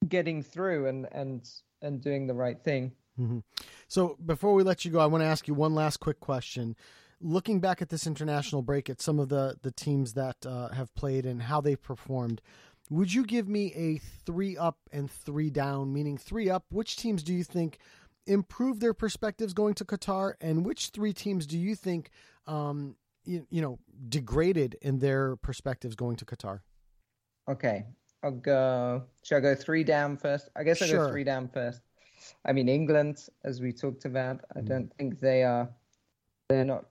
getting through and and and doing the right thing. Mm-hmm. So before we let you go, I want to ask you one last quick question looking back at this international break at some of the the teams that uh, have played and how they've performed, would you give me a three up and three down? Meaning three up, which teams do you think improved their perspectives going to Qatar, and which three teams do you think, um, you, you know, degraded in their perspectives going to Qatar? Okay, I'll go. Should I go three down first? I guess I'll sure. go three down first. I mean, England, as we talked about, I mm. don't think they are. They're not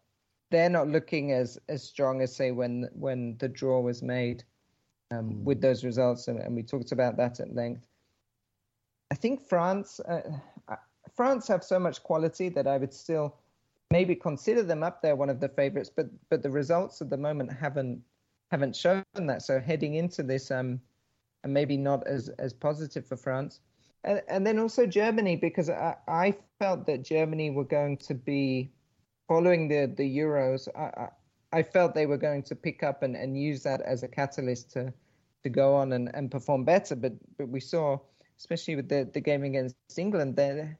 they're not looking as as strong as say when when the draw was made um, with those results, and, and, we talked about that at length. I think France, uh, uh, France have so much quality that I would still maybe consider them up there, one of the favorites, but but the results at the moment haven't haven't shown that. So heading into this, um, and maybe not as as positive for France, and and then also Germany because I I felt that Germany were going to be following the the Euros. I I, I felt they were going to pick up and, and use that as a catalyst to to go on and, and perform better, but but we saw especially with the, the game against England, they're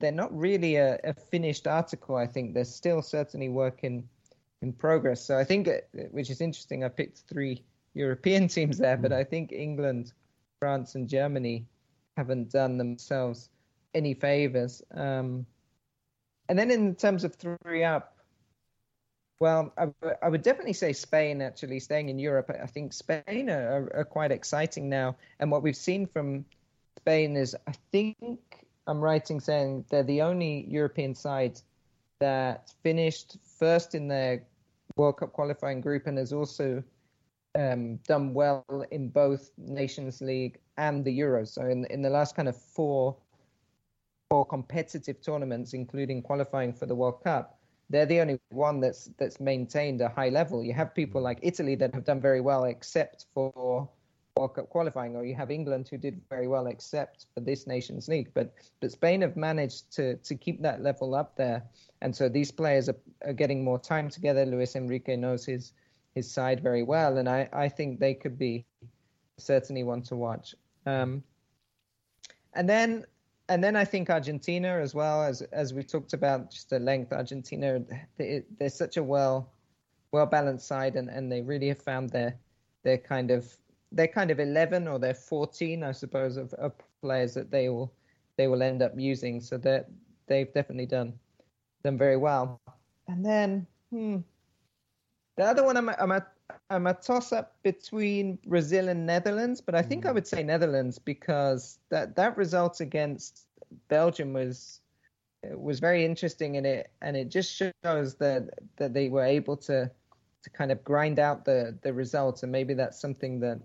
they're not really a, a, finished article. I think they're still certainly work in, in progress. So I think, uh, which is interesting, I picked three European *laughs* teams there, but I think England, France, and Germany haven't done themselves any favors. Um, and then in terms of three up, well, I, would definitely say Spain. Actually, staying in Europe, I think Spain are, are quite exciting now. And what we've seen from Spain is, I think I'm writing saying they're the only European side that finished first in their World Cup qualifying group and has also um, done well in both Nations League and the Euros. So in in the last kind of four four competitive tournaments, including qualifying for the World Cup, they're the only one that's that's maintained a high level. You have people like Italy that have done very well, except for World Cup qualifying, or you have England who did very well except for this Nations League. But but Spain have managed to to keep that level up there, and so these players are, are getting more time together. Luis Enrique knows his his side very well, and I I think they could be certainly one to watch. Um, and then and then I think Argentina as well as as we talked about just the length. Argentina they, they're such a well well balanced side, and and they really have found their their kind of they're kind of 11 or they're 14, I suppose, of, of players that they will they will end up using. So that they've definitely done done very well. And then hmm, the other one, I'm I'm I'm a toss up between Brazil and Netherlands, but I think mm. I would say Netherlands because that that result against Belgium was was very interesting in it, and it just shows that that they were able to to kind of grind out the the results, and maybe that's something that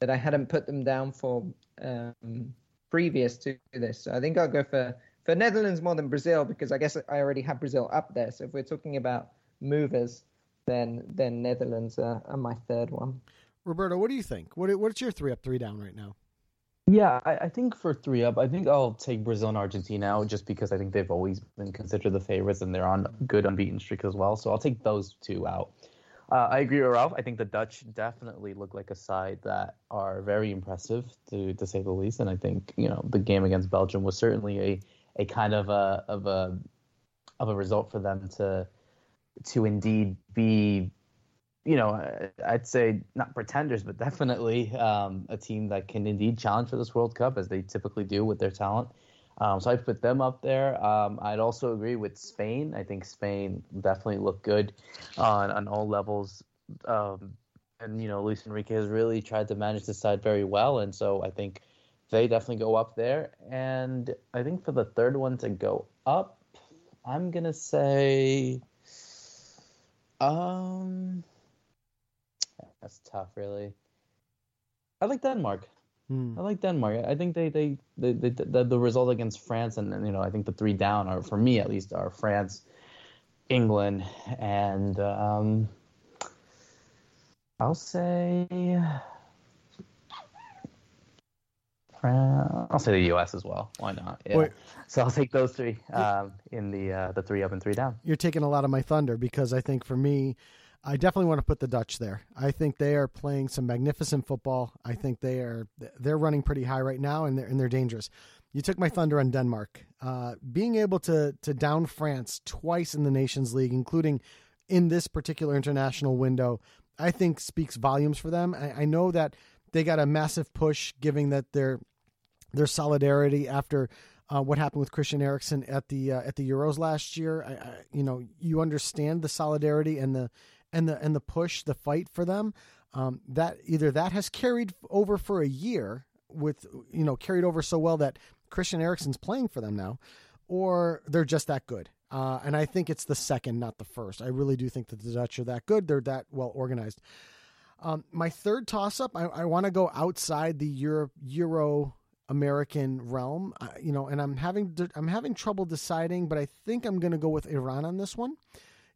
that I hadn't put them down for um, previous to this. So I think I'll go for for Netherlands more than Brazil because I guess I already have Brazil up there. So if we're talking about movers, then then Netherlands are, are my third one. Roberto, what do you think? What what's your three up, three down right now? Yeah, I, I, think for three up, I think I'll take Brazil and Argentina out just because I think they've always been considered the favorites and they're on good unbeaten streak as well. So I'll take those two out. Uh, I agree with Ralph. I think the Dutch definitely look like a side that are very impressive, to to say the least. And I think you know the game against Belgium was certainly a a kind of a of a of a result for them to to indeed be, you know, I'd say not pretenders, but definitely um, a team that can indeed challenge for this World Cup as they typically do with their talent. Um, so I'd put them up there. Um, I'd also agree with Spain. I think Spain definitely looked good on, on all levels. Um, and, you know, Luis Enrique has really tried to manage the side very well. And so I think they definitely go up there. And I think for the third one to go up, I'm to say. Um, that's tough, really. I like Denmark. Hmm. I like Denmark. I think they they, they, they the, the result against France and, and, you know I think the three down are for me at least are France, England, and um, I'll say I'll say the U.S. as well. Why not? Yeah. Wait. So I'll take those three um, in the uh, the three up and three down. You're taking a lot of my thunder because I think for me, I definitely want to put the Dutch there. I think they are playing some magnificent football. I think they are they're running pretty high right now, and they're and they're dangerous. You took my thunder on Denmark. Uh, being able to to down France twice in the Nations League, including in this particular international window, I think speaks volumes for them. I, I know that they got a massive push, giving that their their solidarity after uh, what happened with Christian Eriksen at the uh, at the Euros last year. I, I, you know, you understand the solidarity and the and the and the push, the fight for them, um, that either that has carried over for a year with you know carried over so well that Christian Eriksen's playing for them now, or they're just that good. Uh, and I think it's the second, not the first. I really do think that the Dutch are that good. They're that well organized. Um, my third toss up, I, I want to go outside the Euro, Euro American realm, uh, you know, and I'm having I'm having trouble deciding, but I think I'm going to go with Iran on this one,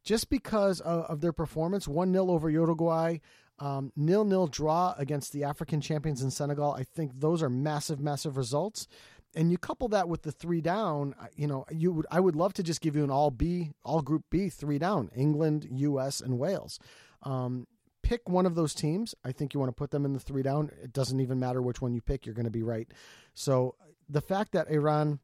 just because of, of their performance. One 0 over Uruguay, um, nil nil draw against the African champions in Senegal. I think those are massive, massive results. And you couple that with the three down, you know, you would I would love to just give you an all B, all Group B three down: England, U.S., and Wales. Um, pick one of those teams. I think you want to put them in the three down. It doesn't even matter which one you pick; you're going to be right. So the fact that Iran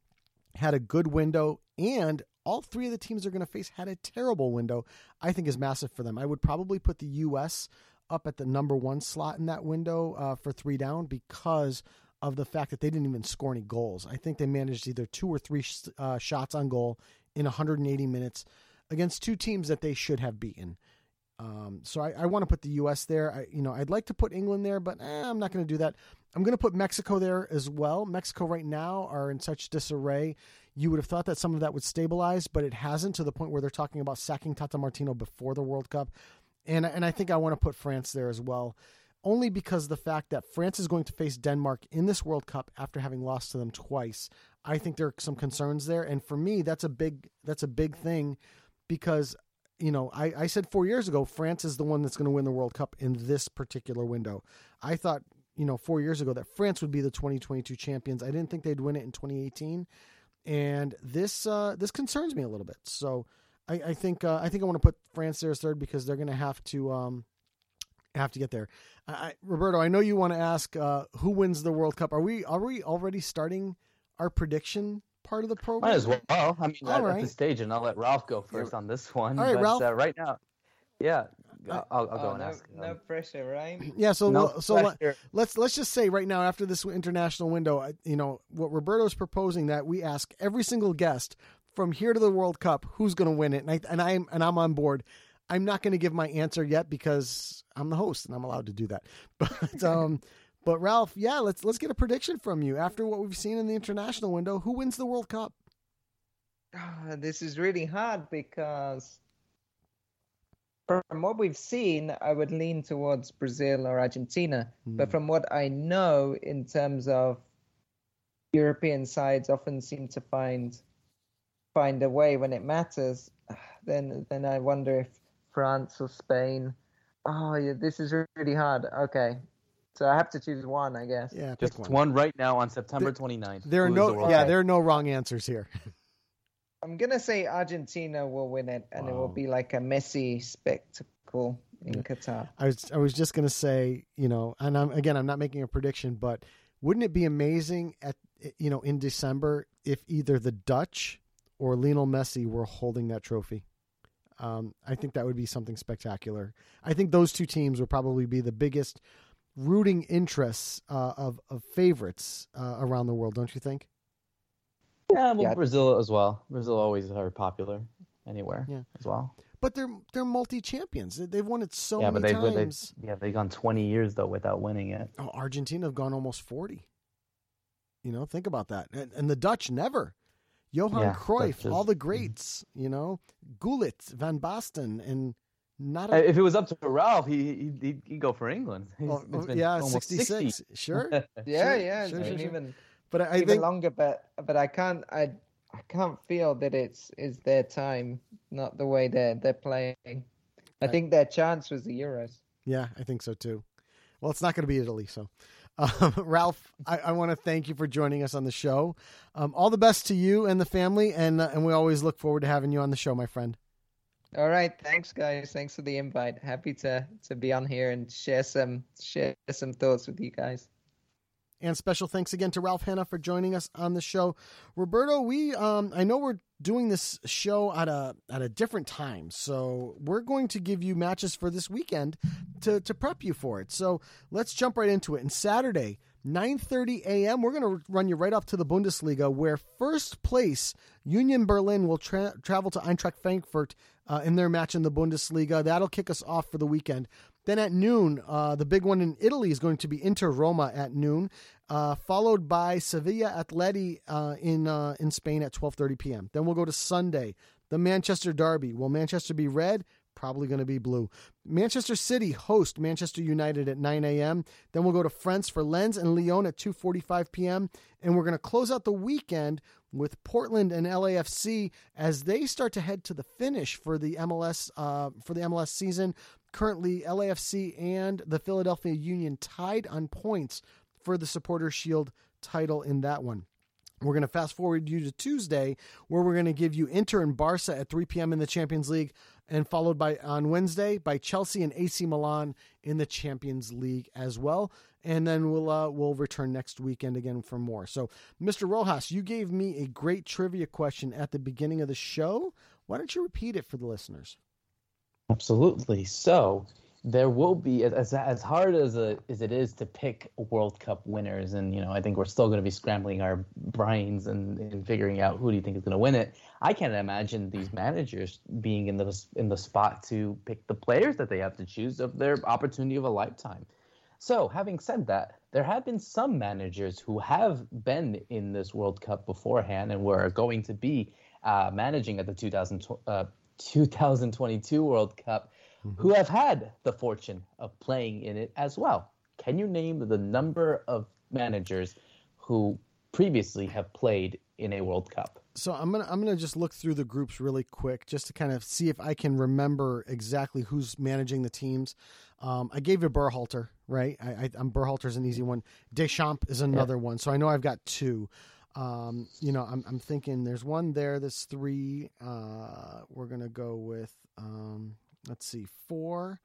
had a good window and all three of the teams they're going to face had a terrible window, I think is massive for them. I would probably put the U.S. up at the number one slot in that window uh, for three down because of the fact that they didn't even score any goals. I think they managed either two or three uh, shots on goal in 180 minutes against two teams that they should have beaten. Um, so I, I want to put the U.S. there. I, you know, I'd like to put England there, but eh, I'm not going to do that. I'm going to put Mexico there as well. Mexico right now are in such disarray. You would have thought that some of that would stabilize, but it hasn't to the point where they're talking about sacking Tata Martino before the World Cup. And and I think I want to put France there as well only because the fact that France is going to face Denmark in this World Cup after having lost to them twice. I think there are some concerns there, and for me, that's a big that's a big thing because you know I, I said four years ago France is the one that's going to win the World Cup in this particular window. I thought you know four years ago that France would be the 2022 champions. I didn't think they'd win it in 2018, and this uh, this concerns me a little bit. So. I, I think uh, I think I want to put France there as third because they're going to have to um, have to get there. I, Roberto, I know you want to ask uh, who wins the World Cup. Are we are we already starting our prediction part of the program? Might as well. I mean, at, right. at the stage, and I'll let Ralph go first on this *laughs* one. All right, but, Ralph. Uh, right now, yeah, I'll, I'll go oh, and no, ask. No um, pressure, right? *clears throat* Yeah. So no so pressure. let's let's just say right now after this international window, you know what Roberto's proposing that we ask every single guest from here to the World Cup who's going to win it, and I and I'm and I'm on board. I'm not going to give my answer yet because I'm the host and I'm allowed to do that. *laughs* But um, but Ralph, yeah, let's let's get a prediction from you after what we've seen in the international window. Who wins the World Cup? Oh, this is really hard because from what we've seen, I would lean towards Brazil or Argentina. Hmm. But from what I know, in terms of European sides, often seem to find find a way when it matters. Then then I wonder if France or Spain. Oh, yeah, this is really hard. Okay. So I have to choose one, I guess. Yeah, Just pick one. right now on September 29th. There are no the yeah, there are no wrong answers here. *laughs* I'm gonna say Argentina will win it, and it will be like a messy spectacle in Qatar. I was I was just gonna say, you know, and I'm again I'm not making a prediction, but wouldn't it be amazing at you know in December if either the Dutch or Lionel Messi were holding that trophy? Um, I think that would be something spectacular. I think those two teams would probably be the biggest rooting interests uh, of of favorites uh, around the world, don't you think? Yeah, well, Yeah. Brazil as well. Brazil always are popular anywhere Yeah. as well. But they're they're multi champions. They've won it so yeah, but they've, they've yeah they've gone 20 years though without winning it. Oh, Argentina have gone almost forty. You know, think about that. And, and the Dutch never. Johan Yeah, Cruyff, Dutch is- all the greats. You know, Gullit, Van Basten, and not Uh, a. If it was up to Ralph, he he'd, he'd, he'd go for England. *laughs* He's, oh, it's been yeah, sixty six. 60. Sure, *laughs* Yeah, Sure, yeah, sure, sure, sure. even but I, I even think longer. But but I can't I I can't feel that it's is their time, not the way they're they're playing. I Right. think their chance was the Euros. Yeah, I think so too. Well, it's not going to be Italy, so. *laughs* Um, Ralph, I, I want to thank you for joining us on the show. Um, all the best to you and the family, and uh, and we always look forward to having you on the show, my friend. All right, thanks guys. Thanks for the invite. Happy to to be on here and share some share some thoughts with you guys. And special thanks again to Ralph Hannah for joining us on the show. Roberto, we um I know we're doing this show at a at a different time. So we're going to give you matches for this weekend to to prep you for it. So let's jump right into it. And Saturday, 9:30 a.m. We're going to run you right up to the Bundesliga where first place Union Berlin will tra- travel to Eintracht Frankfurt uh, in their match in the Bundesliga. That'll kick us off for the weekend. Then at noon, uh, the big one in Italy is going to be Inter Roma at noon, uh, followed by Sevilla Atleti uh, in uh, in Spain at 12:30 p.m. Then we'll go to Sunday, the Manchester Derby. Will Manchester be red, probably going to be blue. Manchester City host Manchester United at 9 a.m. Then we'll go to France for Lens and Lyon at 2:45 p.m. And we're going to close out the weekend with Portland and LAFC as they start to head to the finish for the MLS uh, for the MLS season. Currently, LAFC and the Philadelphia Union tied on points for the Supporter Shield title in that one. We're going to fast forward you to Tuesday, where we're going to give you Inter and Barca at 3 p.m. in the Champions League, and followed by on Wednesday by Chelsea and AC Milan in the Champions League as well. And then we'll uh, we'll return next weekend again for more. So, Mr. Rojas, you gave me a great trivia question at the beginning of the show. Why don't you repeat it for the listeners? Absolutely. So there will be as as hard as a, as it is to pick World Cup winners, and you know I think we're still going to be scrambling our brains and, and figuring out who do you think is going to win it. I can't imagine these managers being in the in the spot to pick the players that they have to choose of their opportunity of a lifetime. So having said that, there have been some managers who have been in this World Cup beforehand and were going to be uh, managing at the 2000, uh, 2022 World Cup mm-hmm. who have had the fortune of playing in it as well. Can you name the number of managers who previously have played in a World Cup? So I'm gonna I'm gonna just look through the groups really quick just to kind of see if I can remember exactly who's managing the teams. Um, I gave you Berhalter, right? I, I, Berhalter's an easy one. Deschamps is another yeah. one, so I know I've got two. Um, you know, I'm, I'm thinking there's one there. There's three. Uh, we're gonna go with um, let's see, four.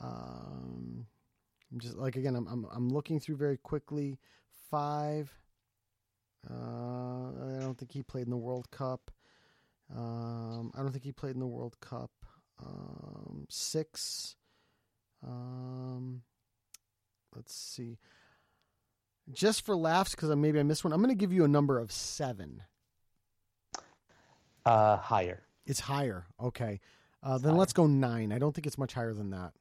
Um, I'm just like again, I'm, I'm I'm looking through very quickly. Five. Uh, I don't think he played in the World Cup. Um, I don't think he played in the World Cup. Um, six. Um, let's see. Just for laughs, because maybe I missed one. I'm going to give you a number of seven. Uh, higher. It's higher. Okay. Uh, then let's go nine. I don't think it's much higher than that.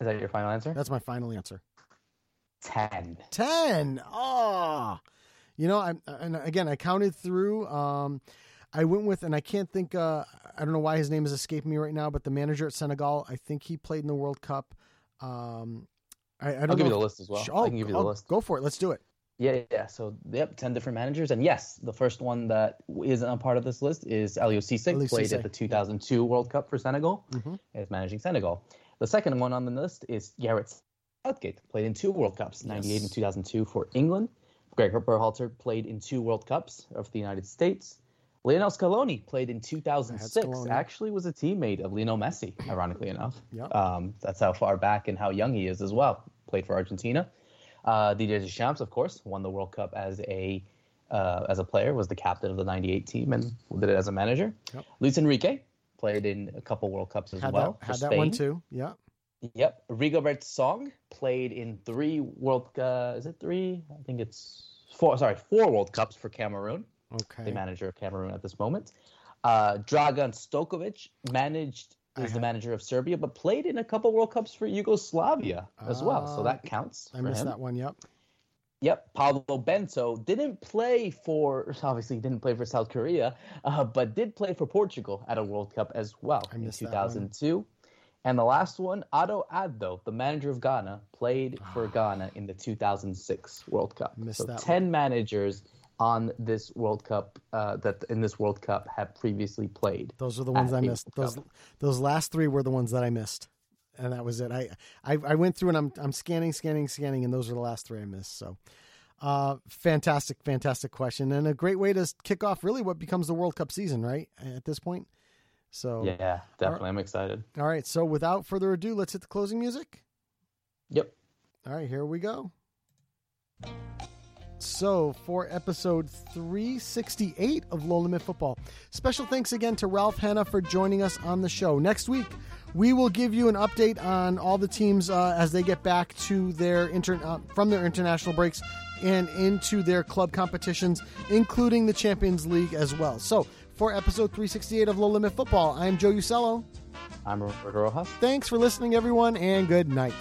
Is that your final answer? That's my final answer. Ten. Ten. Oh, you know, I and again I counted through. Um, I went with, and I can't think. Uh, I don't know why his name is escaping me right now, but the manager at Senegal, I think he played in the World Cup. Um, I, I don't I'll give you the list as well. Oh, I can give you the oh, list. Go for it. Let's do it. Yeah, yeah. So, yep, ten different managers, and yes, the first one that isn't a part of this list is Aliou Cisse, played at the 2002 World Cup for Senegal, mm-hmm. is managing Senegal. The second one on the list is Gareth Southgate, played in two World Cups, 98 yes. and 2002 for England. Greg Berhalter played in two World Cups of the United States. Lionel Scaloni played in 2006. Actually, was a teammate of Lionel Messi, *clears throat* ironically enough. Yep. Um, that's how far back and how young he is as well. Played for Argentina. Uh, Didier Deschamps, of course, won the World Cup as a uh, as a player, was the captain of the '98 team, and did it as a manager. Yep. Luis Enrique played in a couple World Cups as had well. That, had Spain. that one too. Yeah. Yep. Rigobert Song played in three World. Uh, is it three? I think it's four. Sorry, four World Cups for Cameroon. Okay. The manager of Cameroon at this moment. Uh, Dragan Stojkovic managed is the manager of Serbia, but played in a couple World Cups for Yugoslavia as well. So that ah, counts. I missed him. that one. Yep. Yep, Paulo Bento didn't play for obviously didn't play for South Korea, uh, but did play for Portugal at a World Cup as well in 2002. And the last one, Otto Addo, the manager of Ghana, played for ah. Ghana in the 2006 World Cup. Missed so that 10 one. managers on this World Cup uh, that in this World Cup have previously played. Those are the ones I missed. Those those last three were the ones that I missed, and that was it. I I, I went through and I'm I'm scanning, scanning, scanning, and those are the last three I missed. So. Uh, fantastic, fantastic question, and a great way to kick off really what becomes the World Cup season, right? At this point, so yeah, definitely, right. I'm excited. All right, so without further ado, let's hit the closing music. Yep. All right, here we go. So, for episode 368 of Low Limit Futbol, special thanks again to Ralph Hannah for joining us on the show. Next week, we will give you an update on all the teams uh, as they get back to their inter- uh, from their international breaks and into their club competitions, including the Champions League as well. So, for episode 368 of Low Limit Futbol, I'm Joe Usello. I'm Roberto Rojas. Thanks for listening, everyone, and good night.